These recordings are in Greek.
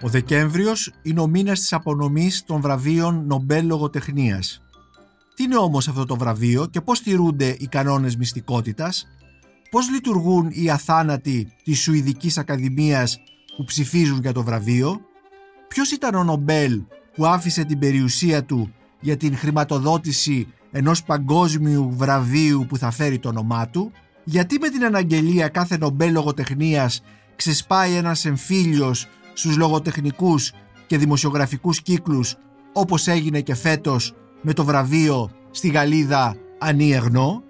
Ο Δεκέμβριος είναι ο μήνας της απονομής των βραβείων Νομπέλ Λογοτεχνίας. Τι είναι όμως αυτό το βραβείο και πώς τηρούνται οι κανόνες μυστικότητας, πώς λειτουργούν οι αθάνατοι της Σουηδικής Ακαδημίας που ψηφίζουν για το βραβείο, ποιος ήταν ο Νομπέλ που άφησε την περιουσία του για την χρηματοδότηση ενός παγκόσμιου βραβείου που θα φέρει το όνομά του, γιατί με την αναγγελία κάθε Νομπέλ λογοτεχνίας ξεσπάει ένας εμφύλιος στους λογοτεχνικούς και δημοσιογραφικούς κύκλους όπως έγινε και φέτος με το βραβείο στη Γαλλίδα Ανί Ερνό.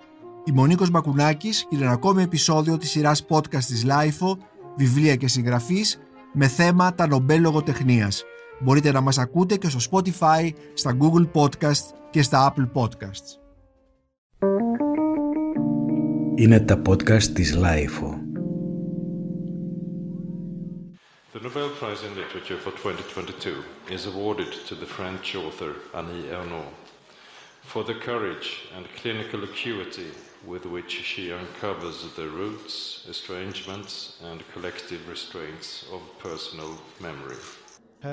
Είμαι ο Νίκος Μπακουνάκης και ένα ακόμη επεισόδιο της σειράς podcast της LiFO, Βιβλία και Συγγραφείς με θέμα τα Νομπέλ Λογοτεχνίας. Μπορείτε να μας ακούτε και στο Spotify, στα Google Podcast και στα Apple Podcasts. Είναι τα podcast της Λάιφο. The Nobel Prize in Literature for 2022 is awarded to the French author Annie Ernaux for the courage and clinical acuity with which she uncovers the roots, estrangements, and collective restraints of personal memory.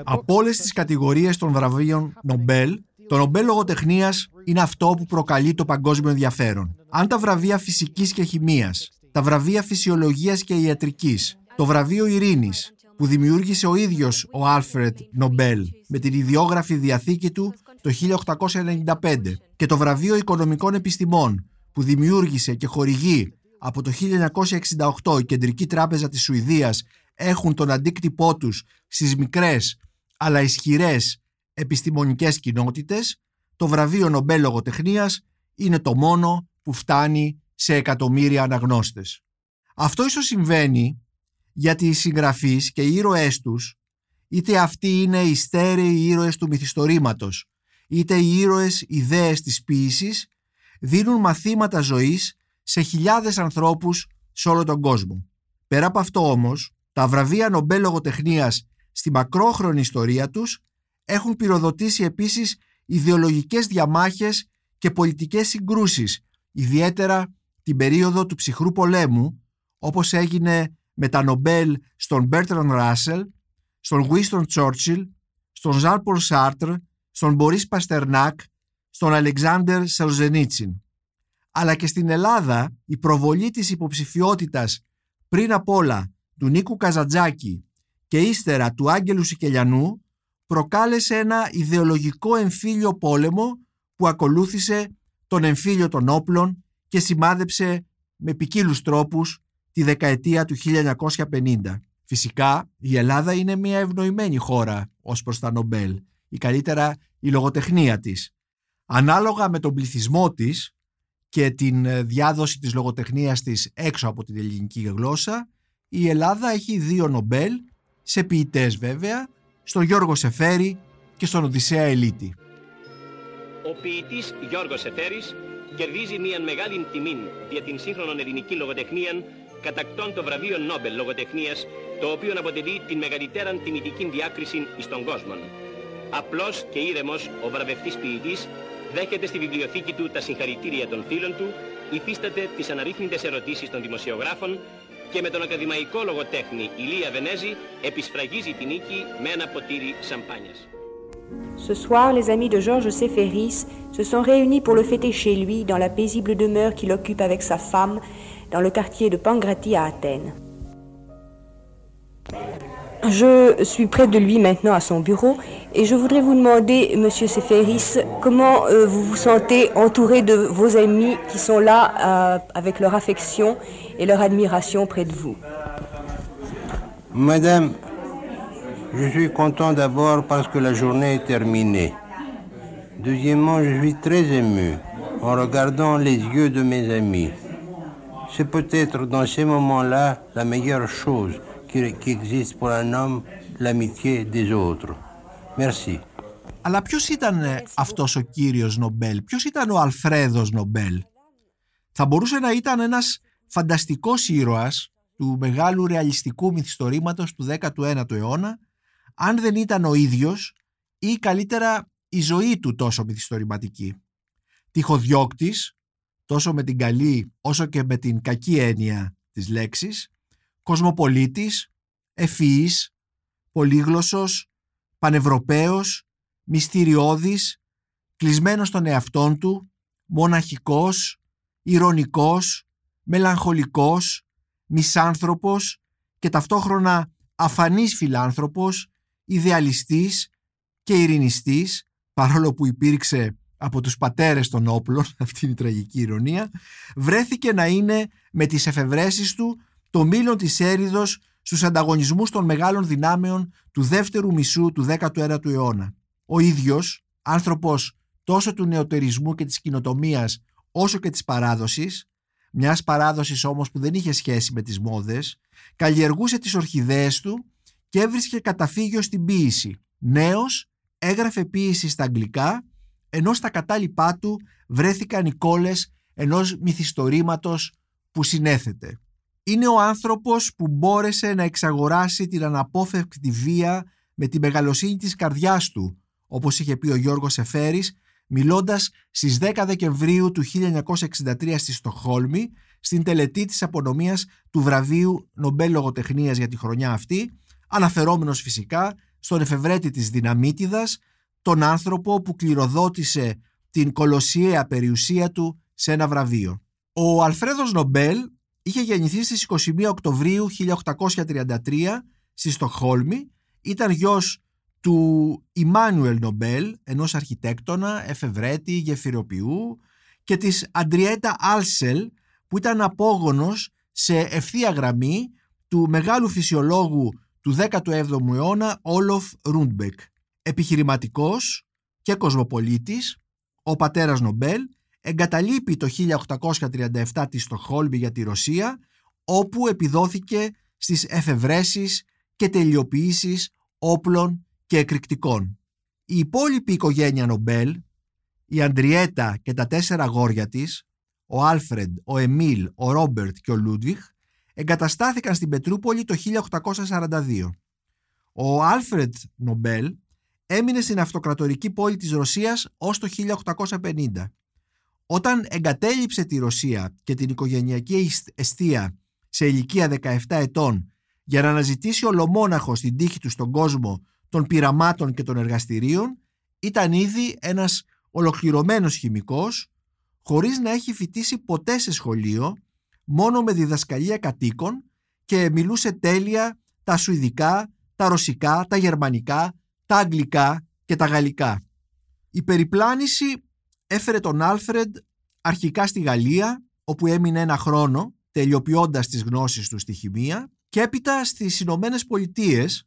Από όλε τι κατηγορίε των βραβείων Νομπέλ, το Νομπέλ Λογοτεχνία είναι αυτό που προκαλεί το παγκόσμιο ενδιαφέρον. Αν τα βραβεία φυσική και χημεία, τα βραβεία φυσιολογία και ιατρική, το βραβείο Ειρήνη, που δημιούργησε ο ίδιος ο Άλφρετ Νομπέλ με την ιδιόγραφη διαθήκη του το 1895 και το βραβείο Οικονομικών Επιστημών που δημιούργησε και χορηγεί από το 1968 η Κεντρική Τράπεζα της Σουηδίας έχουν τον αντίκτυπό τους στις μικρές αλλά ισχυρές επιστημονικές κοινότητες, το βραβείο Νομπέλ Λογοτεχνίας είναι το μόνο που φτάνει σε εκατομμύρια αναγνώστες. Αυτό ίσως συμβαίνει γιατί οι συγγραφείς και οι ήρωές τους, είτε αυτοί είναι οι στέρεοι ήρωες του μυθιστορήματος, είτε οι ήρωες ιδέες της ποίησης, δίνουν μαθήματα ζωής σε χιλιάδες ανθρώπους σε όλο τον κόσμο. Πέρα από αυτό όμως, τα βραβεία Νομπέλ Λογοτεχνίας στη μακρόχρονη ιστορία τους έχουν πυροδοτήσει επίσης ιδεολογικές διαμάχες και πολιτικές συγκρούσεις, ιδιαίτερα την περίοδο του ψυχρού πολέμου, όπως έγινε με τα Νομπέλ στον Μπέρτραν Ράσελ, στον Winston Churchill, στον Ζαν Πολ Σάρτρ, στον Μπορίς Παστερνάκ, στον Αλεξάνδερ Σολζενίτσιν. Αλλά και στην Ελλάδα η προβολή της υποψηφιότητας πριν απ' όλα του Νίκου Καζατζάκη και ύστερα του Άγγελου Σικελιανού προκάλεσε ένα ιδεολογικό εμφύλιο πόλεμο που ακολούθησε τον εμφύλιο των όπλων και σημάδεψε με ποικίλους τρόπους τη δεκαετία του 1950. Φυσικά η Ελλάδα είναι μια ευνοημένη χώρα ως προς τα Νομπέλ ή καλύτερα η λογοτεχνία της. Ανάλογα με τον πληθυσμό της και την ε, διάδοση της λογοτεχνίας της έξω από την ελληνική γλώσσα η Ελλάδα έχει δύο Νομπέλ σε ποιητές βέβαια, στον Γιώργο Σεφέρη και στον Οδυσσέα Ελίτη. Ο ποιητής Γιώργος Σεφέρης κερδίζει μια μεγάλη τιμή για την σύγχρονη ελληνική λογοτεχνία κατακτών το βραβείο Νόμπελ λογοτεχνίας, το οποίο αποτελεί την μεγαλύτερα τιμητική διάκριση στον κόσμο. Απλός και ήρεμος ο βραβευτής ποιητής δέχεται στη βιβλιοθήκη του τα συγχαρητήρια των φίλων του, υφίσταται τις αναρρύθμιτες ερωτήσεις των δημοσιογράφων και με τον ακαδημαϊκό λογοτέχνη Ηλία Βενέζη επισφραγίζει την νίκη με ένα ποτήρι σαμπάνιας. Ce soir, les amis de Georges Séferis se sont réunis pour le fêter chez lui dans la paisible demeure qu'il occupe avec sa femme dans le quartier de Pangrati à Athènes. Je suis près de lui maintenant à son bureau et je voudrais vous demander, Monsieur Seferis, comment euh, vous vous sentez entouré de vos amis qui sont là euh, avec leur affection et leur admiration près de vous? Madame, je suis content d'abord parce que la journée est terminée. Deuxièmement, je suis très ému en regardant les yeux de mes amis. C'est peut-être dans ces moments-là la meilleure chose qui, qui existe pour un homme, l'amitié des autres. Merci. Αλλά ποιος ήταν ε, αυτός ο κύριος Νομπέλ, ποιος ήταν ο Αλφρέδος Νομπέλ; Θα μπορούσε να ήταν ένας φανταστικός ήρωας του μεγάλου ρεαλιστικού μυθιστορήματος του 19ου αιώνα, αν δεν ήταν ο ίδιος ή καλύτερα η ζωή του τόσο μυθιστορηματική. Τυχοδιώκτης, τόσο με την καλή όσο και με την κακή έννοια της λέξης, κοσμοπολίτης, ευφυής, πολύγλωσσος, πανευρωπαίος, μυστηριώδης, κλεισμένος στον εαυτόν του, μοναχικός, ηρωνικός, μελαγχολικός, μισάνθρωπος και ταυτόχρονα αφανής φιλάνθρωπος, ιδεαλιστής και ειρηνιστής, παρόλο που υπήρξε από τους πατέρες των όπλων, αυτή είναι η τραγική ηρωνία, βρέθηκε να είναι με τις εφευρέσεις του το μήλον της έριδος στους ανταγωνισμούς των μεγάλων δυνάμεων του δεύτερου μισού του 19ου αιώνα. Ο ίδιος, άνθρωπος τόσο του νεοτερισμού και της κοινοτομίας όσο και της παράδοσης, μιας παράδοσης όμως που δεν είχε σχέση με τις μόδες, καλλιεργούσε τις ορχιδέες του και έβρισκε καταφύγιο στην ποίηση. Νέος, έγραφε ποίηση στα αγγλικά, ενώ στα κατάλοιπά του βρέθηκαν οι κόλλες ενός μυθιστορήματος που συνέθετε. Είναι ο άνθρωπος που μπόρεσε να εξαγοράσει την αναπόφευκτη βία με τη μεγαλοσύνη της καρδιάς του, όπως είχε πει ο Γιώργος Εφέρης, μιλώντας στις 10 Δεκεμβρίου του 1963 στη Στοχόλμη, στην τελετή της απονομίας του βραβείου Νομπέλ Λογοτεχνίας για τη χρονιά αυτή, αναφερόμενος φυσικά στον εφευρέτη της Δυναμίτιδας, τον άνθρωπο που κληροδότησε την κολοσιαία περιουσία του σε ένα βραβείο. Ο Αλφρέδος Νομπέλ είχε γεννηθεί στις 21 Οκτωβρίου 1833 στη Στοχόλμη, ήταν γιος του Ιμάνουελ Νομπέλ, ενός αρχιτέκτονα, εφευρέτη, γεφυροποιού και της Αντριέτα Άλσελ που ήταν απόγονος σε ευθεία γραμμή του μεγάλου φυσιολόγου του 17ου αιώνα Όλοφ Ρούντμπεκ. Επιχειρηματικός και κοσμοπολίτης, ο πατέρας Νομπέλ εγκαταλείπει το 1837 τη Στοκχόλμη για τη Ρωσία όπου επιδόθηκε στις εφευρέσεις και τελειοποιήσεις όπλων και εκρηκτικών. Η υπόλοιπη οικογένεια Νομπέλ, η Αντριέτα και τα τέσσερα αγόρια της, ο Άλφρεντ, ο Εμίλ, ο Ρόμπερτ και ο Λούντβιχ, εγκαταστάθηκαν στην Πετρούπολη το 1842. Ο Άλφρεντ Νομπέλ έμεινε στην αυτοκρατορική πόλη της Ρωσίας ως το 1850. Όταν εγκατέλειψε τη Ρωσία και την οικογενειακή εστία σε ηλικία 17 ετών για να αναζητήσει ολομόναχο στην τύχη του στον κόσμο των πειραμάτων και των εργαστηρίων, ήταν ήδη ένας ολοκληρωμένος χημικός, χωρίς να έχει φοιτήσει ποτέ σε σχολείο, μόνο με διδασκαλία κατοίκων και μιλούσε τέλεια τα σουηδικά, τα ρωσικά, τα γερμανικά, τα αγγλικά και τα γαλλικά. Η περιπλάνηση έφερε τον Άλφρεντ αρχικά στη Γαλλία, όπου έμεινε ένα χρόνο, τελειοποιώντας τις γνώσεις του στη χημεία, και έπειτα στις Ηνωμένες Πολιτείες,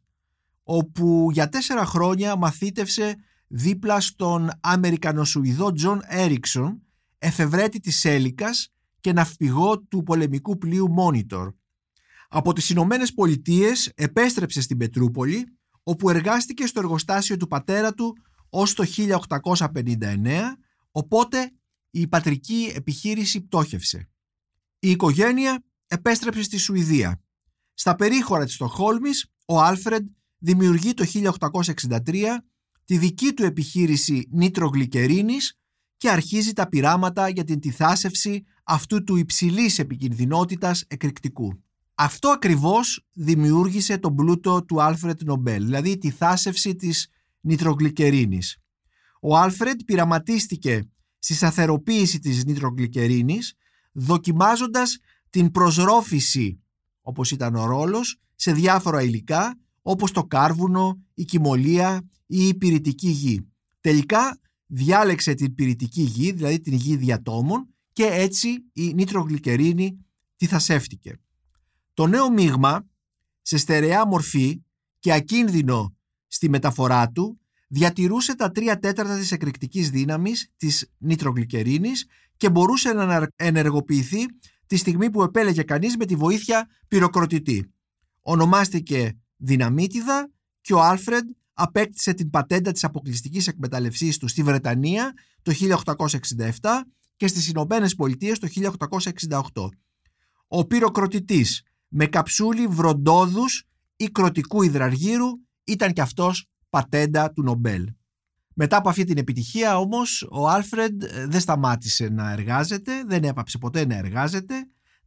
όπου για τέσσερα χρόνια μαθήτευσε δίπλα στον Αμερικανοσουηδό Τζον Έριξον, εφευρέτη της έλικας και ναυπηγό του πολεμικού πλοίου Monitor. Από τις Ηνωμένες Πολιτείες επέστρεψε στην Πετρούπολη, όπου εργάστηκε στο εργοστάσιο του πατέρα του ως το 1859, οπότε η πατρική επιχείρηση πτώχευσε. Η οικογένεια επέστρεψε στη Σουηδία. Στα περίχωρα της Στοκχόλμης, ο Άλφρεντ δημιουργεί το 1863 τη δική του επιχείρηση νιτρογλυκερίνης και αρχίζει τα πειράματα για την τιθάσευση αυτού του υψηλής επικινδυνότητας εκρηκτικού. Αυτό ακριβώς δημιούργησε τον πλούτο του Άλφρεντ Νομπέλ, δηλαδή την τιθάσευση της νιτρογλυκερίνης. Ο Άλφρεντ πειραματίστηκε στη σταθεροποίηση της νιτρογλυκερίνης, δοκιμάζοντας την προσρόφηση, όπως ήταν ο ρόλος, σε διάφορα υλικά, όπως το κάρβουνο, η κοιμωλία ή η πυρητική γη. Τελικά διάλεξε την πυρητική γη, δηλαδή την γη διατόμων, και έτσι η νητρογλυκερίνη θασεύτηκε. Το νέο μείγμα, σε στερεά μορφή και ακίνδυνο στη μεταφορά του, διατηρούσε τα τρία τέταρτα της εκρηκτικής δύναμης της νητρογλυκερίνης και μπορούσε να ενεργοποιηθεί τη στιγμή που επέλεγε κανείς με τη βοήθεια πυροκροτητή. Ονομάστηκε δυναμίτιδα και ο Άλφρεντ απέκτησε την πατέντα της αποκλειστικής εκμεταλλευσής του στη Βρετανία το 1867 και στις Ηνωμένες Πολιτείες το 1868. Ο πυροκροτητής με καψούλη βροντόδους ή κροτικού υδραργύρου ήταν και αυτός πατέντα του Νομπέλ. Μετά από αυτή την επιτυχία όμως ο Άλφρεντ ε, δεν σταμάτησε να εργάζεται, δεν έπαψε ποτέ να εργάζεται.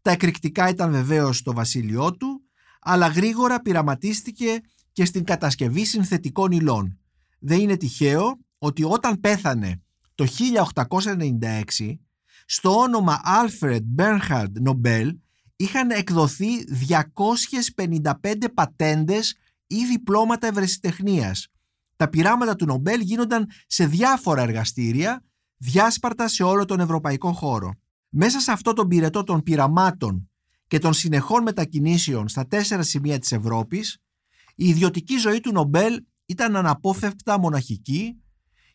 Τα εκρηκτικά ήταν βεβαίως το βασίλειό του, αλλά γρήγορα πειραματίστηκε και στην κατασκευή συνθετικών υλών. Δεν είναι τυχαίο ότι όταν πέθανε το 1896 στο όνομα Alfred Bernhard Nobel είχαν εκδοθεί 255 πατέντες ή διπλώματα ευρεσιτεχνίας. Τα πειράματα του Νομπέλ γίνονταν σε διάφορα εργαστήρια, διάσπαρτα σε όλο τον ευρωπαϊκό χώρο. Μέσα σε αυτό τον πυρετό των πειραμάτων και των συνεχών μετακινήσεων στα τέσσερα σημεία της Ευρώπης, η ιδιωτική ζωή του Νομπέλ ήταν αναπόφευκτα μοναχική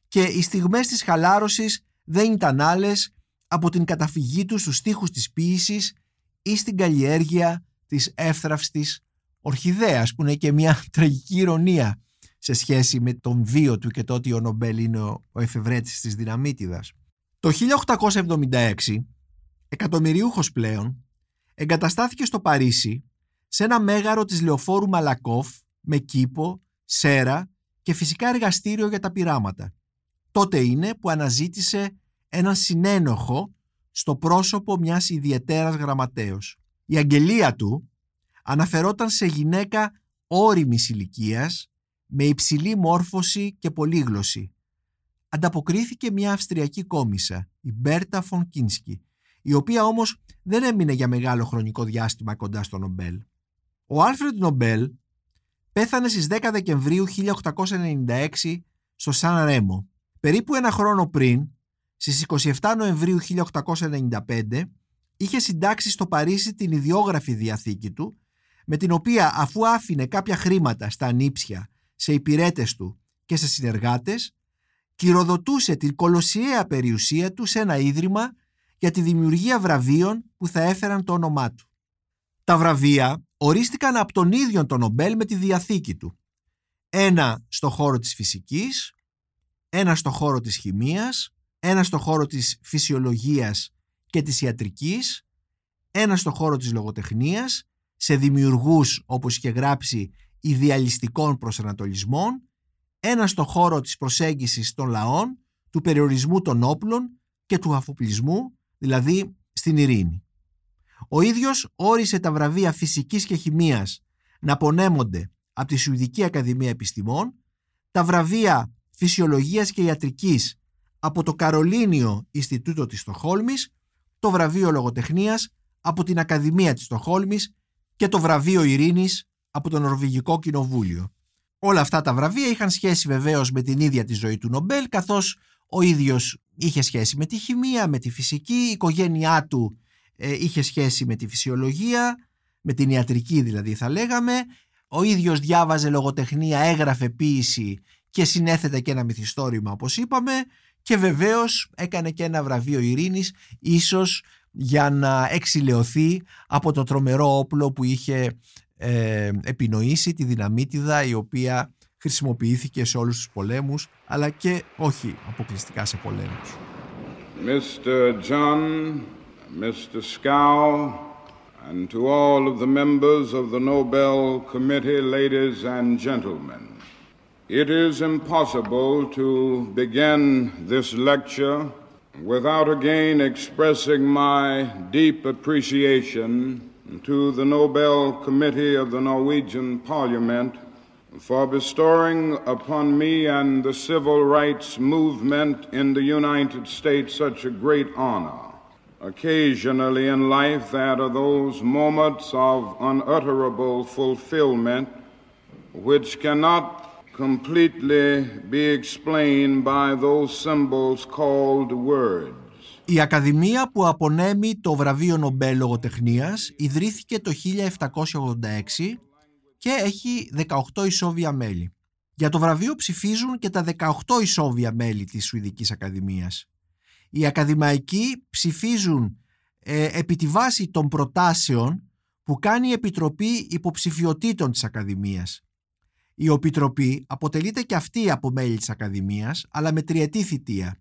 και οι στιγμές της χαλάρωσης δεν ήταν άλλες από την καταφυγή του στους στίχους της ποίησης ή στην καλλιέργεια της εύθραυστης ορχιδέας που είναι και μια τραγική ηρωνία σε σχέση με τον βίο του και το ότι ο Νομπέλ είναι ο εφευρέτης της δυναμίτιδας. Το 1876, εκατομμυριούχος πλέον, εγκαταστάθηκε στο Παρίσι σε ένα μέγαρο της λεωφόρου Μαλακόφ με κήπο, σέρα και φυσικά εργαστήριο για τα πειράματα. Τότε είναι που αναζήτησε έναν συνένοχο στο πρόσωπο μιας ιδιαιτέρας γραμματέως. Η αγγελία του αναφερόταν σε γυναίκα ώριμης ηλικίας με υψηλή μόρφωση και πολύγλωσση. Ανταποκρίθηκε μια αυστριακή κόμισσα, η Μπέρτα Φον Κίνσκι, η οποία όμως δεν έμεινε για μεγάλο χρονικό διάστημα κοντά στον Νομπέλ. Ο Άλφρεντ Νομπέλ πέθανε στις 10 Δεκεμβρίου 1896 στο Σαν Ρέμο. Περίπου ένα χρόνο πριν, στις 27 Νοεμβρίου 1895, είχε συντάξει στο Παρίσι την ιδιόγραφη διαθήκη του, με την οποία αφού άφηνε κάποια χρήματα στα ανήψια, σε υπηρέτες του και σε συνεργάτες, κυροδοτούσε την κολοσιαία περιουσία του σε ένα ίδρυμα για τη δημιουργία βραβείων που θα έφεραν το όνομά του. Τα βραβεία ορίστηκαν από τον ίδιο τον Νομπέλ με τη διαθήκη του. Ένα στο χώρο της φυσικής, ένα στο χώρο της χημείας, ένα στο χώρο της φυσιολογίας και της ιατρικής, ένα στο χώρο της λογοτεχνίας, σε δημιουργούς όπως είχε γράψει ιδεαλιστικών προσανατολισμών, ένα στο χώρο της προσέγγισης των λαών, του περιορισμού των όπλων και του αφοπλισμού, δηλαδή στην ειρήνη. Ο ίδιος όρισε τα βραβεία φυσικής και χημείας να πονέμονται από τη Σουηδική Ακαδημία Επιστημών, τα βραβεία φυσιολογίας και ιατρικής από το Καρολίνιο Ινστιτούτο της Στοχόλμης, το βραβείο λογοτεχνίας από την Ακαδημία της Στοχόλμης και το βραβείο ειρήνης από το Νορβηγικό Κοινοβούλιο. Όλα αυτά τα βραβεία είχαν σχέση βεβαίως με την ίδια τη ζωή του Νομπέλ καθώς ο ίδιος είχε σχέση με τη χημεία, με τη φυσική, η οικογένειά του ε, είχε σχέση με τη φυσιολογία, με την ιατρική δηλαδή θα λέγαμε, ο ίδιος διάβαζε λογοτεχνία, έγραφε ποίηση και συνέθετε και ένα μυθιστόρημα όπως είπαμε και βεβαίως έκανε και ένα βραβείο ειρήνης ίσως για να εξηλαιωθεί από το τρομερό όπλο που είχε ε, επινοήσει τη δυναμίτιδα η οποία χρησιμοποιήθηκε σε όλους τους πολέμους αλλά και όχι αποκλειστικά σε πολέμους. Mr. John, Mr. Scow, and to all of the members of the Nobel Committee, ladies and gentlemen. It is impossible to begin this lecture without again expressing my deep appreciation to the Nobel Committee of the Norwegian Parliament for bestowing upon me and the civil rights movement in the United States such a great honor. Occasionally in life, there are those moments of unutterable fulfillment which cannot completely be explained by those symbols called words. Η Ακαδημία που απονέμει το βραβείο Νομπέλ Λογοτεχνίας ιδρύθηκε το 1786 και έχει 18 ισόβια μέλη. Για το βραβείο ψηφίζουν και τα 18 ισόβια μέλη της Σουηδικής Ακαδημίας. Οι ακαδημαϊκοί ψηφίζουν ε, επί τη βάση των προτάσεων που κάνει η Επιτροπή Υποψηφιωτήτων της Ακαδημίας. Η Επιτροπή αποτελείται και αυτή από μέλη της Ακαδημίας, αλλά με τριετή θητεία.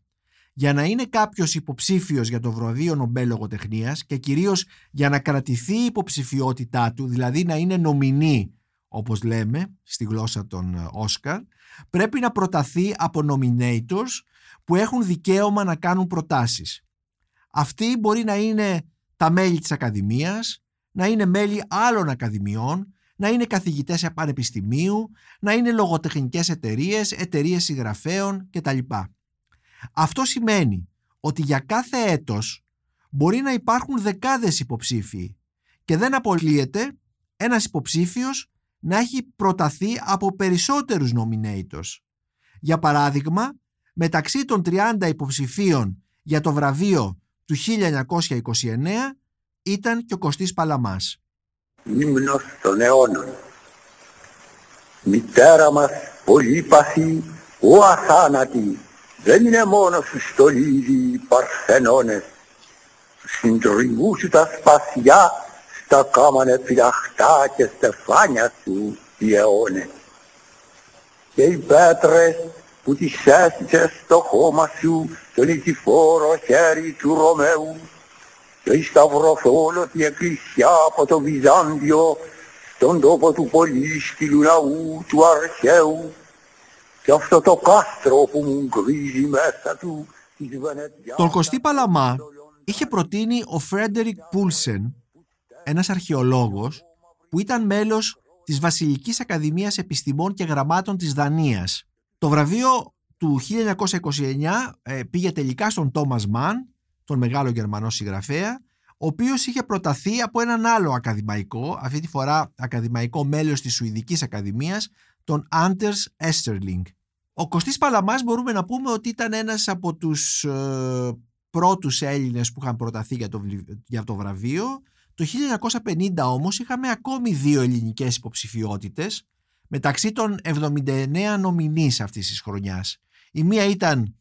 Για να είναι κάποιος υποψήφιος για το βραβείο Νομπέλ Λογοτεχνίας και κυρίως για να κρατηθεί η υποψηφιότητά του, δηλαδή να είναι νομινή, όπως λέμε στη γλώσσα των ε, Όσκαρ, πρέπει να προταθεί από nominators που έχουν δικαίωμα να κάνουν προτάσεις. Αυτοί μπορεί να είναι τα μέλη της Ακαδημίας, να είναι μέλη άλλων Ακαδημιών, να είναι καθηγητές σε πανεπιστημίου, να είναι λογοτεχνικές εταιρείες, εταιρείες συγγραφέων κτλ. Αυτό σημαίνει ότι για κάθε έτος μπορεί να υπάρχουν δεκάδες υποψήφιοι και δεν απολύεται ένας υποψήφιος να έχει προταθεί από περισσότερους nominators. Για παράδειγμα, μεταξύ των 30 υποψηφίων για το βραβείο του 1929 ήταν και ο Κωστής Παλαμάς. Ύμνος των αιώνων. Μητέρα μας πολύπαθη, ο αθάνατη, δεν είναι μόνος σου στολίδι οι παρθενώνες. Συντριβού σου τα σπαθιά στα κάμανε φυλαχτά και στεφάνια σου οι αιώνες. Και οι πέτρες που τις έστησες στο χώμα σου το νικηφόρο χέρι του Ρωμαίου και η σταυροθόλωτη εκκλησιά από το Βυζάντιο στον τόπο του πολύστηλου ναού του αρχαίου και αυτό το κάστρο που μου γκρίζει μέσα του της Βενετιάς. Τον Κωστή Παλαμά είχε προτείνει ο Φρέντερικ Πούλσεν, ένας αρχαιολόγος που ήταν μέλος της Βασιλικής Ακαδημίας Επιστημών και Γραμμάτων της Δανίας. Το βραβείο του 1929 ε, πήγε τελικά στον Τόμας Μαν, τον μεγάλο γερμανό συγγραφέα, ο οποίος είχε προταθεί από έναν άλλο ακαδημαϊκό, αυτή τη φορά ακαδημαϊκό μέλος της Σουηδικής Ακαδημίας, τον Άντερς Έστέρλινγκ. Ο Κωστής Παλαμάς μπορούμε να πούμε ότι ήταν ένας από τους ε, πρώτους Έλληνες που είχαν προταθεί για το, για το βραβείο. Το 1950 όμως είχαμε ακόμη δύο ελληνικές υποψηφιότητες μεταξύ των 79 νομινής αυτής της χρονιάς. Η μία ήταν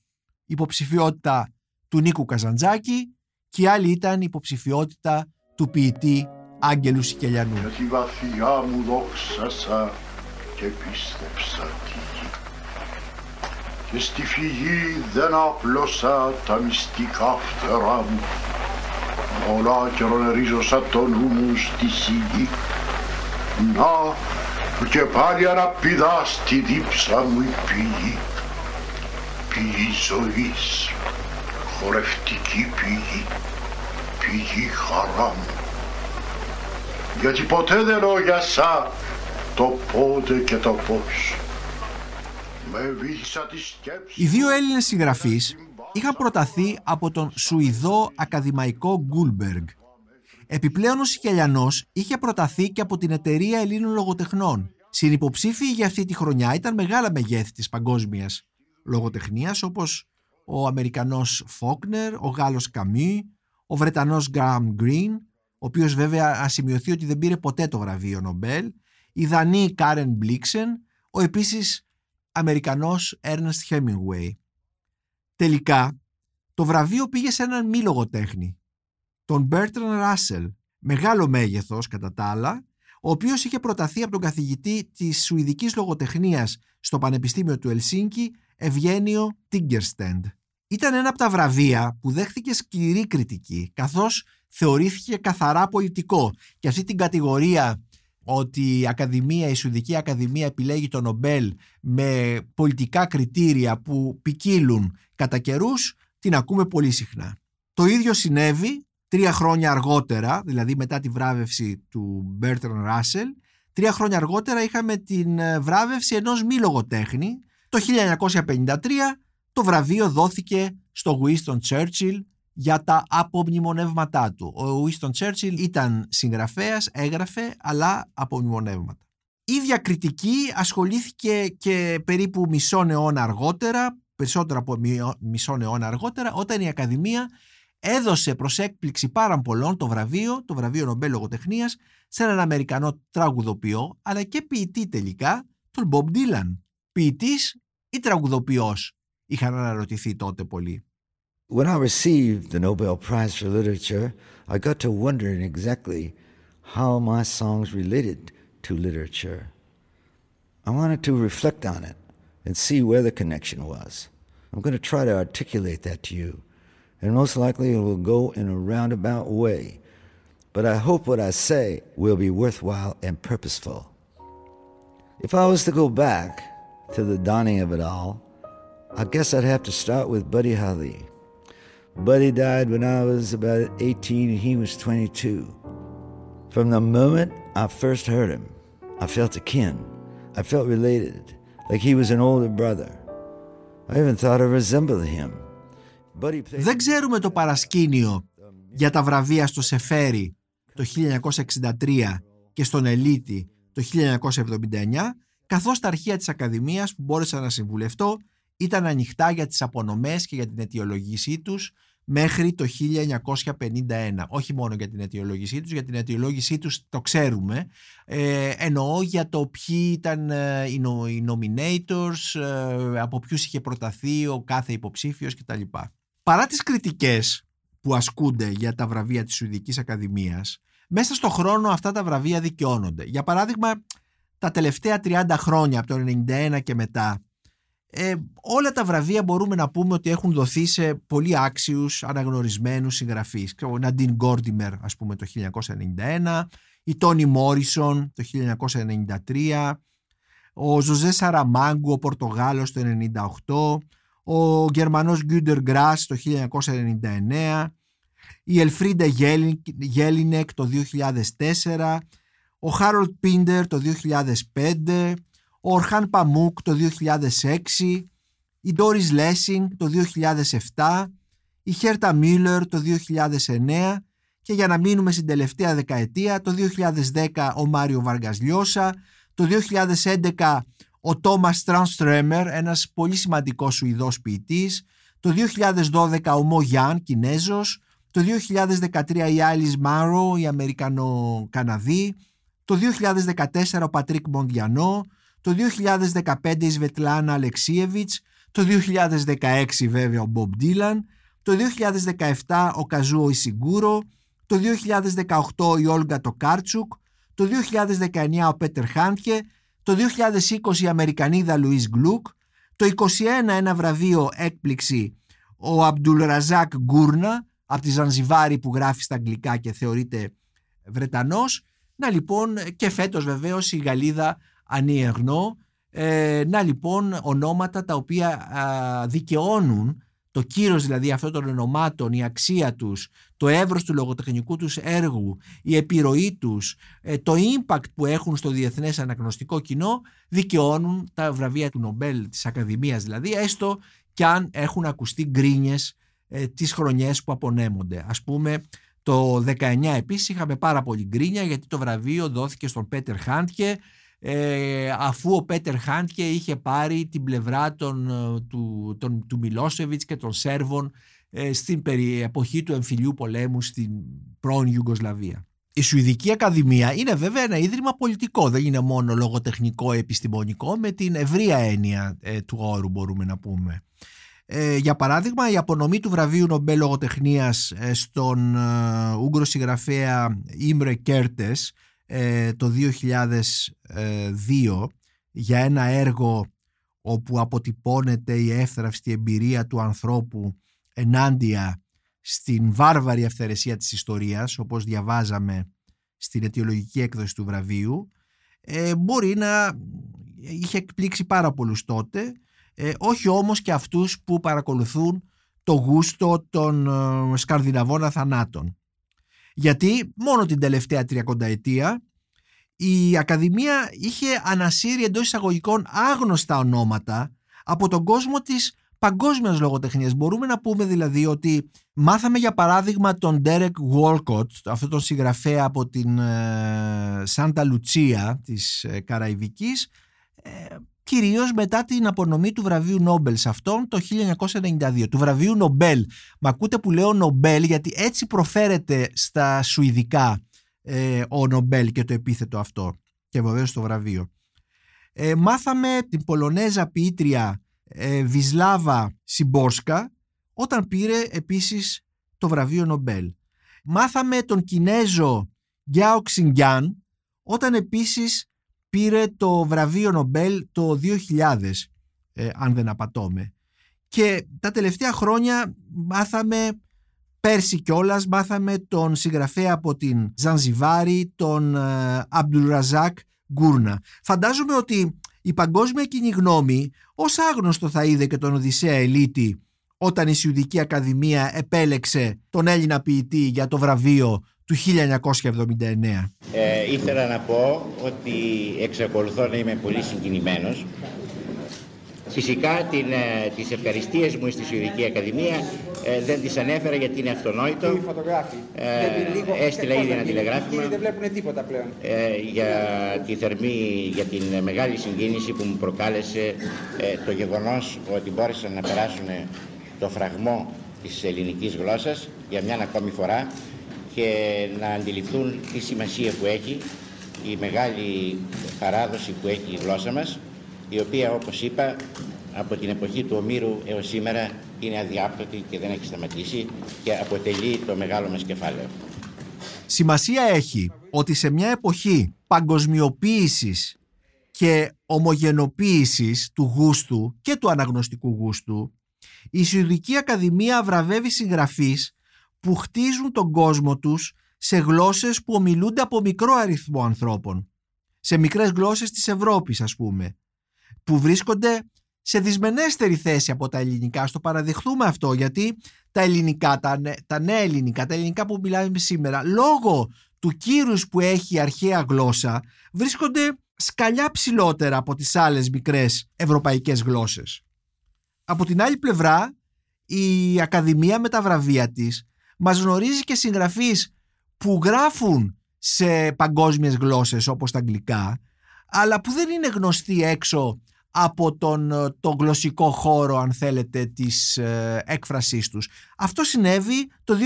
υποψηφιότητα του Νίκου Καζαντζάκη και η άλλη ήταν υποψηφιότητα του ποιητή Άγγελου Σικελιανού. Για τη βαθιά μου δόξασα και πίστεψα τη γη. Και στη φυγή δεν απλώσα τα μυστικά φτερά μου. Ολάκερον ρίζωσα το νου μου στη σιγή. Να, που και πάλι αναπηδά στη δίψα μου η πηγή. Πηγή ζωής, χορευτική πηγή, πηγή χαρά μου. Γιατί ποτέ δεν λόγια σα το πότε και το πώς. Με βύχισα τη σκέψη... Οι δύο Έλληνες συγγραφείς είχαν προταθεί από τον Σουηδό ακαδημαϊκό Γκούλμπεργκ. Επιπλέον ο Σικελιανός είχε προταθεί και από την Εταιρεία Ελλήνων Λογοτεχνών. Συνυποψήφιοι για αυτή τη χρονιά ήταν μεγάλα μεγέθη της παγκόσμιας λογοτεχνίας όπως ο Αμερικανός Φόκνερ, ο Γάλλος Καμί, ο Βρετανός Γκράχαμ Γκριν, ο οποίος βέβαια ας σημειωθεί ότι δεν πήρε ποτέ το βραβείο Νομπέλ, η Δανή Κάρεν Μπλίξεν, ο επίσης Αμερικανός Έρνεστ Χέμιγουέι. Τελικά, το βραβείο πήγε σε έναν μη λογοτέχνη, τον Μπέρτραν Ράσελ, μεγάλο μέγεθος κατά τα άλλα, ο οποίος είχε προταθεί από τον καθηγητή της Σουηδικής Λογοτεχνίας στο Πανεπιστήμιο του Ελσίνκι, Ευγένιο Τίγκερστεντ. Ήταν ένα από τα βραβεία που δέχθηκε σκληρή κριτική, καθώς θεωρήθηκε καθαρά πολιτικό και αυτή την κατηγορία ότι η Ακαδημία, η Σουηδική Ακαδημία επιλέγει το Νομπέλ με πολιτικά κριτήρια που ποικίλουν κατά καιρούς, την ακούμε πολύ συχνά. Το ίδιο συνέβη τρία χρόνια αργότερα, δηλαδή μετά τη βράβευση του Μπέρτραν Ράσελ, τρία χρόνια αργότερα είχαμε την ε, βράβευση ενός μη λογοτέχνη. Το 1953 το βραβείο δόθηκε στο Winston Churchill για τα απομνημονεύματά του. Ο Winston Churchill ήταν συγγραφέας, έγραφε, αλλά απομνημονεύματα. Η ίδια κριτική ασχολήθηκε και περίπου μισό αιώνα αργότερα, περισσότερο από μισό αιώνα αργότερα, όταν η Ακαδημία έδωσε προς έκπληξη πάρα πολλών το βραβείο, το βραβείο Νομπέλ Λογοτεχνίας, σε έναν Αμερικανό τραγουδοποιό, αλλά και ποιητή τελικά, τον Bob Dylan. Ποιητής ή τραγουδοποιός, είχαν αναρωτηθεί τότε πολύ. When I received the Nobel Prize for Literature, I got to wondering exactly how my songs related to literature. I wanted to reflect on it and see where the connection was. I'm going to try to articulate that to you, and most likely it will go in a roundabout way. But I hope what I say will be worthwhile and purposeful. If I was to go back to the dawning of it all, I guess I'd have to start with Buddy Holly. Buddy died when I was about 18 and he was 22. From the moment I first heard him, I felt akin. I felt related, like he was an older brother. I even thought I resembled him. But he played... Δεν ξέρουμε το παρασκήνιο για τα βραβεία στο Σεφέρι το 1963 και στον Ελίτη το 1979, καθώς τα αρχεία της Ακαδημίας που μπόρεσα να συμβουλευτώ ήταν ανοιχτά για τις απονομές και για την αιτιολογήσή τους μέχρι το 1951. Όχι μόνο για την αιτιολόγησή τους, για την αιτιολόγησή τους το ξέρουμε. Ε, εννοώ για το ποιοι ήταν ε, οι nominators, ε, από ποιους είχε προταθεί ο κάθε υποψήφιος κτλ. Παρά τις κριτικές που ασκούνται για τα βραβεία της Σουηδικής Ακαδημίας, μέσα στο χρόνο αυτά τα βραβεία δικαιώνονται. Για παράδειγμα, τα τελευταία 30 χρόνια, από το 1991 και μετά, ε, όλα τα βραβεία μπορούμε να πούμε ότι έχουν δοθεί σε πολύ άξιους αναγνωρισμένους συγγραφείς. Ο Ναντίν Γκόρντιμερ ας πούμε το 1991, η Τόνι Μόρισον το 1993, ο Ζωζέ Σαραμάγκου ο Πορτογάλος το 1998, ο Γερμανός Γκούντερ Γκράς το 1999, η Ελφρίντα Γέλινεκ το 2004, ο Χάρολτ Πίντερ το 2005, ο Ορχάν Παμούκ το 2006, η Ντόρις Λέσινγκ το 2007, η Χέρτα Μίλλερ το 2009 και για να μείνουμε στην τελευταία δεκαετία το 2010 ο Μάριο Βάργας Λιώσα, το 2011 ο Τόμας Τρανστρέμερ, ένας πολύ σημαντικός Σουηδός ποιητής, το 2012 ο Μο Γιάν, Κινέζος, το 2013 η Άλις Μονρό, η Αμερικανο-Καναδή, το 2014 ο Πατρίκ Μοντιανό, το 2015 η Σβετλάνα Αλεξίεβιτς, το 2016 βέβαια ο Μπομπ Ντίλαν, το 2017 ο Καζούο Ισιγκούρο, το 2018 η Όλγα Τοκάρτσουκ, το 2019 ο Πέτερ Χάντιε, το 2020 η Αμερικανίδα Λουίς Γκλουκ, το 2021 ένα βραβείο έκπληξη ο Αμπτουλ Ραζάκ Γκούρνα από τη Ζανζιβάρη που γράφει στα αγγλικά και θεωρείται Βρετανός. Να λοιπόν και φέτος βεβαίως η Γαλλίδα Ανιεγνώ. Ε, να λοιπόν ονόματα τα οποία δικαιώνουν το κύρος δηλαδή αυτών των ονομάτων, η αξία τους, το εύρος του λογοτεχνικού τους έργου, η επιρροή τους, ε, το impact που έχουν στο διεθνές αναγνωστικό κοινό δικαιώνουν τα βραβεία του Νομπέλ της Ακαδημίας δηλαδή έστω και αν έχουν ακουστεί γκρίνιες ε, τις χρονιές που απονέμονται. Ας πούμε το 19 επίσης είχαμε πάρα πολύ γκρίνια γιατί το βραβείο δόθηκε στον Πέτερ Χάντκε ε, αφού ο Πέτερ Χάντκε είχε πάρει την πλευρά των, ε, του, τον, του Μιλόσεβιτς και των Σέρβων ε, στην περί, εποχή του εμφυλιού πολέμου στην πρώην Ιουγκοσλαβία. Η Σουηδική Ακαδημία είναι βέβαια ένα ίδρυμα πολιτικό, δεν είναι μόνο λογοτεχνικό επιστημονικό με την ευρεία έννοια ε, του όρου μπορούμε να πούμε. Ε, για παράδειγμα, η απονομή του βραβείου Νομπέλ Λογοτεχνίας ε, στον ε, Ούγγρο συγγραφέα Ήμρε Κέρτες ε, το 2002 για ένα έργο όπου αποτυπώνεται η εύθραυστη εμπειρία του ανθρώπου ενάντια στην βάρβαρη αυθαιρεσία της ιστορίας όπως διαβάζαμε στην αιτιολογική έκδοση του βραβείου μπορεί να είχε εκπλήξει πάρα πολλούς τότε ε, όχι όμως και αυτούς που παρακολουθούν το γούστο των ε, σκαρδιναβών αθανάτων. Γιατί μόνο την τελευταία τριακονταετία η Ακαδημία είχε ανασύρει εντός εισαγωγικών άγνωστα ονόματα από τον κόσμο της παγκόσμιας λογοτεχνίας. Μπορούμε να πούμε δηλαδή ότι μάθαμε για παράδειγμα τον Derek Walcott, αυτόν τον συγγραφέα από την Σάντα ε, Λουτσία της ε, Καραϊβικής, ε, κυρίως μετά την απονομή του βραβείου Νόμπελ σε αυτόν το 1992. Του βραβείου Νομπέλ. Μα ακούτε που λέω Νομπέλ γιατί έτσι προφέρεται στα Σουηδικά ε, ο Νομπέλ και το επίθετο αυτό. Και βεβαίως το βραβείο. Ε, μάθαμε την Πολωνέζα ποιήτρια ε, Βισλάβα Σιμπόρσκα όταν πήρε επίσης το βραβείο Νομπέλ. Μάθαμε τον Κινέζο Γκιάο Ξινγκιάν όταν επίσης πήρε το βραβείο Νομπέλ το 2000, ε, αν δεν απατώμε. Και τα τελευταία χρόνια μάθαμε, πέρσι κιόλας, μάθαμε τον συγγραφέα από την Ζανζιβάρη, τον ε, Αμπτουραζάκ Γκούρνα. Φαντάζομαι ότι η παγκόσμια κοινή γνώμη ως άγνωστο θα είδε και τον Οδυσσέα Ελίτη όταν η Σιουδική Ακαδημία επέλεξε τον Έλληνα ποιητή για το βραβείο του 1979. Ε, ήθελα να πω ότι εξακολουθώ να είμαι πολύ συγκινημένος Φυσικά την, ε, τις ευχαριστίες μου στη Σουηδική Ακαδημία ε, δεν τις ανέφερα γιατί είναι αυτονόητο. Ε, έστειλα ήδη ένα τηλεγράφημα. Δεν βλέπουν τίποτα πλέον. Ε, για, τη θερμή, για την μεγάλη συγκίνηση που μου προκάλεσε ε, το γεγονός ότι μπόρεσαν να περάσουν το φραγμό της ελληνικής γλώσσας για μια ακόμη φορά και να αντιληφθούν τη σημασία που έχει η μεγάλη παράδοση που έχει η γλώσσα μας η οποία όπως είπα από την εποχή του Ομήρου έως σήμερα είναι αδιάπτωτη και δεν έχει σταματήσει και αποτελεί το μεγάλο μας κεφάλαιο. Σημασία έχει ότι σε μια εποχή παγκοσμιοποίησης και ομογενοποίησης του γούστου και του αναγνωστικού γούστου η Σιουδική Ακαδημία βραβεύει συγγραφείς που χτίζουν τον κόσμο τους σε γλώσσες που ομιλούνται από μικρό αριθμό ανθρώπων. Σε μικρές γλώσσες της Ευρώπης ας πούμε που βρίσκονται σε δυσμενέστερη θέση από τα ελληνικά. Στο παραδεχθούμε αυτό γιατί τα ελληνικά, τα, τα νέα ελληνικά, τα ελληνικά που μιλάμε σήμερα, λόγω του κύρους που έχει η αρχαία γλώσσα, βρίσκονται σκαλιά ψηλότερα από τις άλλες μικρές ευρωπαϊκές γλώσσες. Από την άλλη πλευρά, η Ακαδημία με τα βραβεία της μας γνωρίζει και συγγραφείς που γράφουν σε παγκόσμιες γλώσσες όπως τα αγγλικά, αλλά που δεν είναι γνωστοί έξω από τον το γλωσσικό χώρο αν θέλετε της ε, έκφρασής τους. Αυτό συνέβη το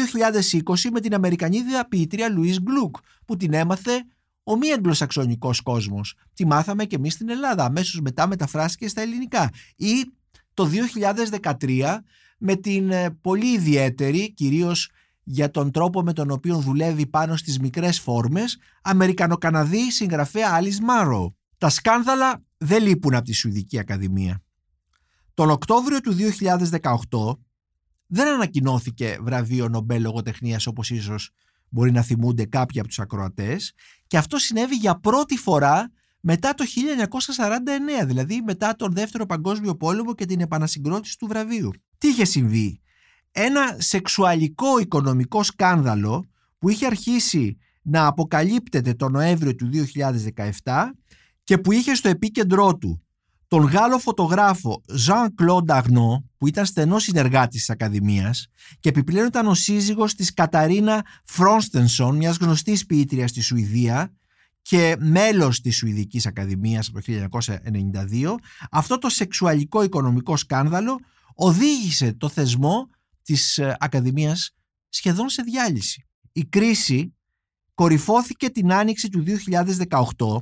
2020 με την Αμερικανίδια ποιήτρια Λουίς Γκλουκ που την έμαθε ο μη αγγλοσαξονικός κόσμος. Τη μάθαμε και εμείς στην Ελλάδα, αμέσως μετά μεταφράστηκε στα ελληνικά. Ή το 2013 με την ε, πολύ ιδιαίτερη, κυρίως για τον τρόπο με τον οποίο δουλεύει πάνω στις μικρές φόρμες, Αμερικανοκαναδή συγγραφέα Alice Μάρο. Τα σκάνδαλα δεν λείπουν από τη Σουηδική Ακαδημία. Τον Οκτώβριο του 2018 δεν ανακοινώθηκε βραβείο Νομπέλ λογοτεχνίας όπως ίσως μπορεί να θυμούνται κάποιοι από τους ακροατές και αυτό συνέβη για πρώτη φορά μετά το 1949, δηλαδή μετά τον Δεύτερο Παγκόσμιο Πόλεμο και την επανασυγκρότηση του βραβείου. Τι είχε συμβεί; Ένα σεξουαλικό οικονομικό σκάνδαλο που είχε αρχίσει να αποκαλύπτεται τον Νοέμβριο του 2017 και που είχε στο επίκεντρό του τον Γάλλο φωτογράφο Jean-Claude Arnaud που ήταν στενός συνεργάτης της Ακαδημίας και επιπλέον ήταν ο σύζυγος της Καταρίνα Φρόνστενσον, μιας γνωστής ποιήτριας στη Σουηδία και μέλος της Σουηδικής Ακαδημίας από το 1992, αυτό το σεξουαλικό οικονομικό σκάνδαλο οδήγησε το θεσμό της ε, Ακαδημίας σχεδόν σε διάλυση. Η κρίση κορυφώθηκε την άνοιξη του 2018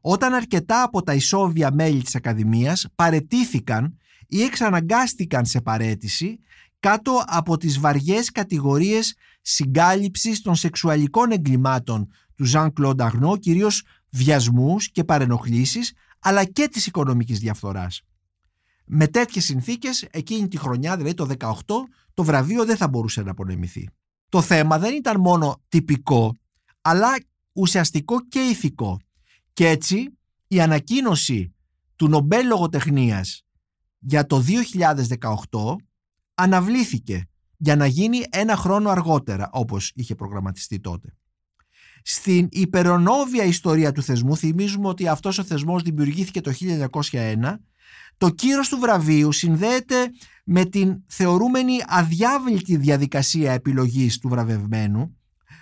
όταν αρκετά από τα ισόβια μέλη της Ακαδημίας παρετήθηκαν ή εξαναγκάστηκαν σε παρέτηση κάτω από τις βαριές κατηγορίες συγκάλυψης των σεξουαλικών εγκλημάτων του Ζαν Κλοντ Αγνό, κυρίως βιασμούς και παρενοχλήσεις, αλλά και της οικονομικής διαφθοράς. Με τέτοιες συνθήκες, εκείνη τη χρονιά, δηλαδή το 18, το βραβείο δεν θα μπορούσε να απονεμηθεί. Το θέμα δεν ήταν μόνο τυπικό, αλλά ουσιαστικό και ηθικό. Και έτσι η ανακοίνωση του Νομπέλ Λογοτεχνίας για το 2018 αναβλήθηκε για να γίνει ένα χρόνο αργότερα όπως είχε προγραμματιστεί τότε. Στην υπερονόβια ιστορία του θεσμού θυμίζουμε ότι αυτός ο θεσμός δημιουργήθηκε το 1901 το κύρος του βραβείου συνδέεται με την θεωρούμενη αδιάβλητη διαδικασία επιλογής του βραβευμένου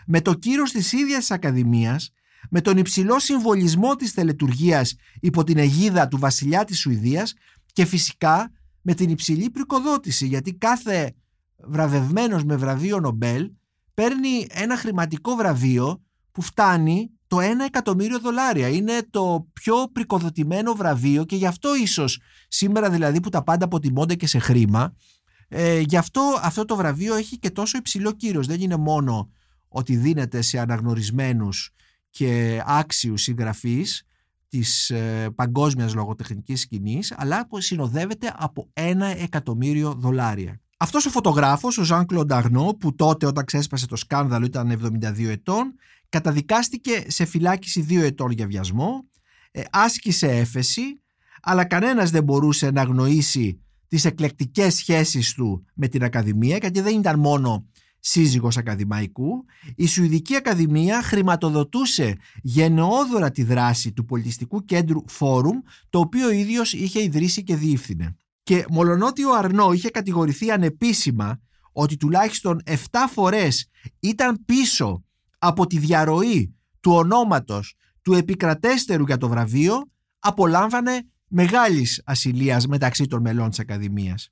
με το κύρος της ίδιας της Ακαδημίας με τον υψηλό συμβολισμό της τελετουργίας υπό την αιγίδα του βασιλιά της Σουηδίας και φυσικά με την υψηλή πρικοδότηση γιατί κάθε βραβευμένος με βραβείο Νομπέλ παίρνει ένα χρηματικό βραβείο που φτάνει το 1 εκατομμύριο δολάρια. Είναι το πιο πρικοδοτημένο βραβείο και γι' αυτό ίσως σήμερα δηλαδή που τα πάντα αποτιμώνται και σε χρήμα ε, γι' αυτό αυτό το βραβείο έχει και τόσο υψηλό κύρος. Δεν είναι μόνο ότι δίνεται σε αναγνωρισμένους και άξιους συγγραφείς της ε, παγκόσμιας λογοτεχνικής σκηνής αλλά συνοδεύεται από ένα εκατομμύριο δολάρια. Αυτός ο φωτογράφος, ο Ζαν Κλονταγνό, που τότε όταν ξέσπασε το σκάνδαλο ήταν 72 ετών, καταδικάστηκε σε φυλάκιση δύο ετών για βιασμό, ε, άσκησε έφεση, αλλά κανένας δεν μπορούσε να αγνοήσει τις εκλεκτικές σχέσεις του με την Ακαδημία, γιατί δεν ήταν μόνο σύζυγος ακαδημαϊκού, η Σουηδική Ακαδημία χρηματοδοτούσε γενναιόδωρα τη δράση του πολιτιστικού κέντρου Φόρουμ, το οποίο ο ίδιος είχε ιδρύσει και διεύθυνε. Και μολονότι ο Αρνό είχε κατηγορηθεί ανεπίσημα ότι τουλάχιστον 7 φορές ήταν πίσω από τη διαρροή του ονόματος του επικρατέστερου για το βραβείο, απολάμβανε μεγάλης ασυλίας μεταξύ των μελών της Ακαδημίας.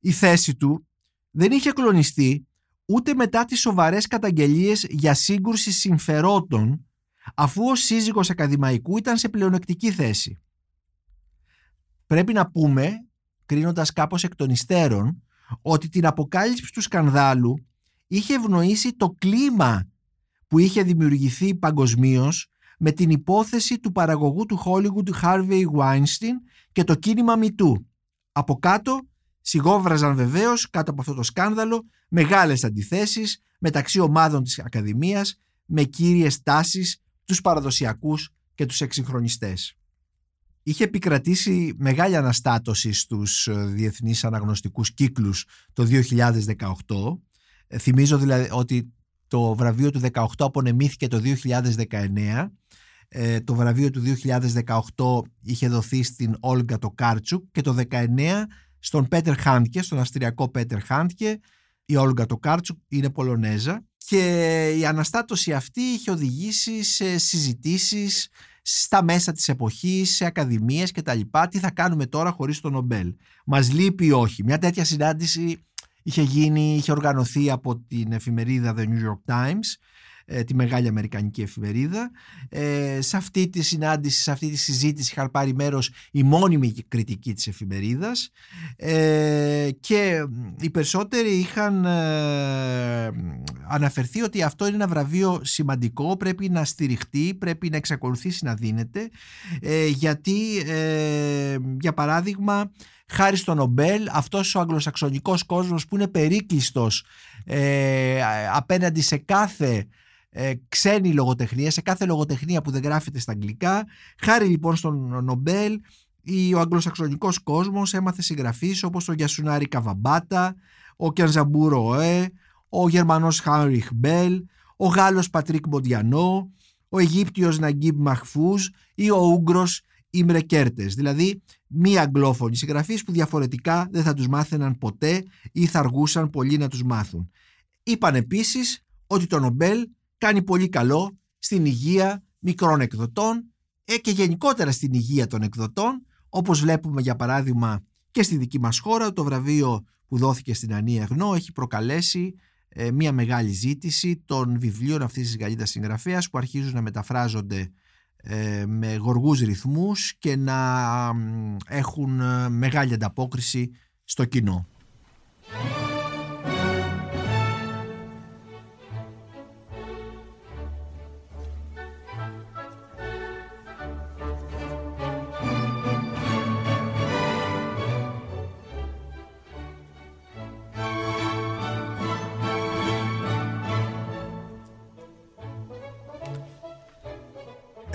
Η θέση του δεν είχε κλονιστεί ούτε μετά τις σοβαρές καταγγελίες για σύγκρουση συμφερόντων αφού ο σύζυγος ακαδημαϊκού ήταν σε πλεονεκτική θέση. Πρέπει να πούμε, κρίνοντας κάπως εκ των υστέρων, ότι την αποκάλυψη του σκανδάλου είχε ευνοήσει το κλίμα που είχε δημιουργηθεί παγκοσμίως με την υπόθεση του παραγωγού του Hollywood Harvey Weinstein και το κίνημα Μητού. Από κάτω σιγόβραζαν βεβαίως κάτω από αυτό το σκάνδαλο μεγάλες αντιθέσεις μεταξύ ομάδων της Ακαδημίας με κύριες τάσεις τους παραδοσιακούς και τους εξυγχρονιστές. Είχε επικρατήσει μεγάλη αναστάτωση στους ε, διεθνείς αναγνωστικούς κύκλους το 2018. Ε, θυμίζω δηλαδή ότι το βραβείο του 18 απονεμήθηκε το 2019. Ε, το βραβείο του 2018 είχε δοθεί στην Όλγα Τοκάρτσουκ και το 19 στον Πέτερ Χάντκε, στον Αυστριακό Πέτερ Χάντκε. Η Όλγα Τοκάρτσουκ είναι Πολωνέζα και η αναστάτωση αυτή είχε οδηγήσει σε συζητήσεις στα μέσα της εποχής, σε ακαδημίες και τα λοιπά. Τι θα κάνουμε τώρα χωρίς τον Νομπέλ; Μας λείπει ή όχι; Μια τέτοια συνάντηση είχε γίνει, είχε οργανωθεί από την εφημερίδα The New York Times ε, τη μεγάλη αμερικανική εφημερίδα. Ε, σε αυτή τη συνάντηση, σε αυτή τη συζήτηση είχαν πάρει μέρος η μόνιμη κριτική της εφημερίδας ε, και οι περισσότεροι είχαν ε, αναφερθεί ότι αυτό είναι ένα βραβείο σημαντικό, πρέπει να στηριχτεί, πρέπει να εξακολουθήσει να δίνεται γιατί για παράδειγμα χάρη στο Νομπέλ αυτός ο αγγλοσαξονικός κόσμος που είναι περίκλειστος ε, απέναντι σε κάθε ε, ξένη λογοτεχνία, σε κάθε λογοτεχνία που δεν γράφεται στα αγγλικά. Χάρη λοιπόν στον Νομπέλ, ο αγγλοσαξονικός κόσμος έμαθε συγγραφείς όπως ο Γιασουνάρι Καβαμπάτα, ο Κενζαμπούρο Όε, ο Γερμανός Χάινριχ Μπελ, ο Γάλλος Πατρίκ Μοντιανό, ο Αιγύπτιος Ναγκίμπ Μαχφούζ ή ο Ούγγρος Ίμρε Κέρτες. Δηλαδή μη αγγλόφωνοι συγγραφείς που διαφορετικά δεν θα τους μάθαιναν ποτέ ή θα αργούσαν πολύ να τους μάθουν. Είπαν επίσης ότι το Νομπέλ κάνει πολύ καλό στην υγεία μικρών εκδοτών ε, και γενικότερα στην υγεία των εκδοτών όπως βλέπουμε για παράδειγμα και στη δική μας χώρα το βραβείο που δόθηκε στην Ανία Γνώ έχει προκαλέσει ε, μια μεγάλη ζήτηση των βιβλίων αυτής της Γαλλίδας συγγραφέας που αρχίζουν να μεταφράζονται ε, με γοργούς ρυθμούς και να έχουν μεγάλη ανταπόκριση στο κοινό.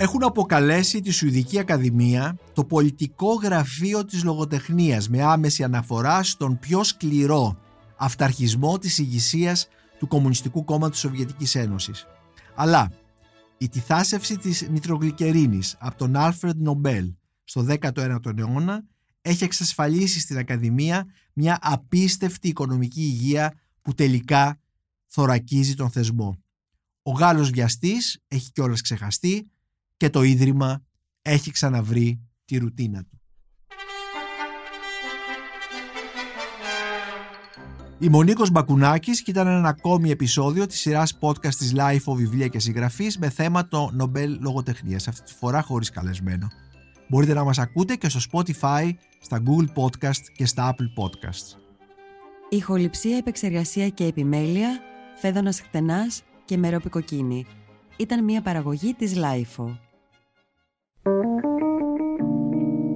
Έχουν αποκαλέσει τη Σουηδική Ακαδημία το πολιτικό γραφείο της λογοτεχνίας με άμεση αναφορά στον πιο σκληρό αυταρχισμό της ηγεσίας του Κομμουνιστικού Κόμματος της Σοβιετικής Ένωσης. Αλλά η τυθάσευση της νητρογλυκερίνης από τον Άλφρεντ Νομπέλ στο 19ο αιώνα έχει εξασφαλίσει στην Ακαδημία μια απίστευτη οικονομική υγεία που τελικά θωρακίζει τον θεσμό. Ο Γάλλος βιαστής έχει κιόλας ξεχαστεί και το Ίδρυμα έχει ξαναβρει τη ρουτίνα του. Η Μονίκος Μπακουνάκης και ήταν ένα ακόμη επεισόδιο της σειράς podcast της Life of Βιβλία και Συγγραφής με θέμα το Νομπέλ Λογοτεχνίας, αυτή τη φορά χωρίς καλεσμένο. Μπορείτε να μας ακούτε και στο Spotify, στα Google Podcast και στα Apple Podcasts. Ηχοληψία, επεξεργασία και επιμέλεια, φέδωνας χτενάς και μερόπικοκίνη. Ήταν μια παραγωγή της Lifeo.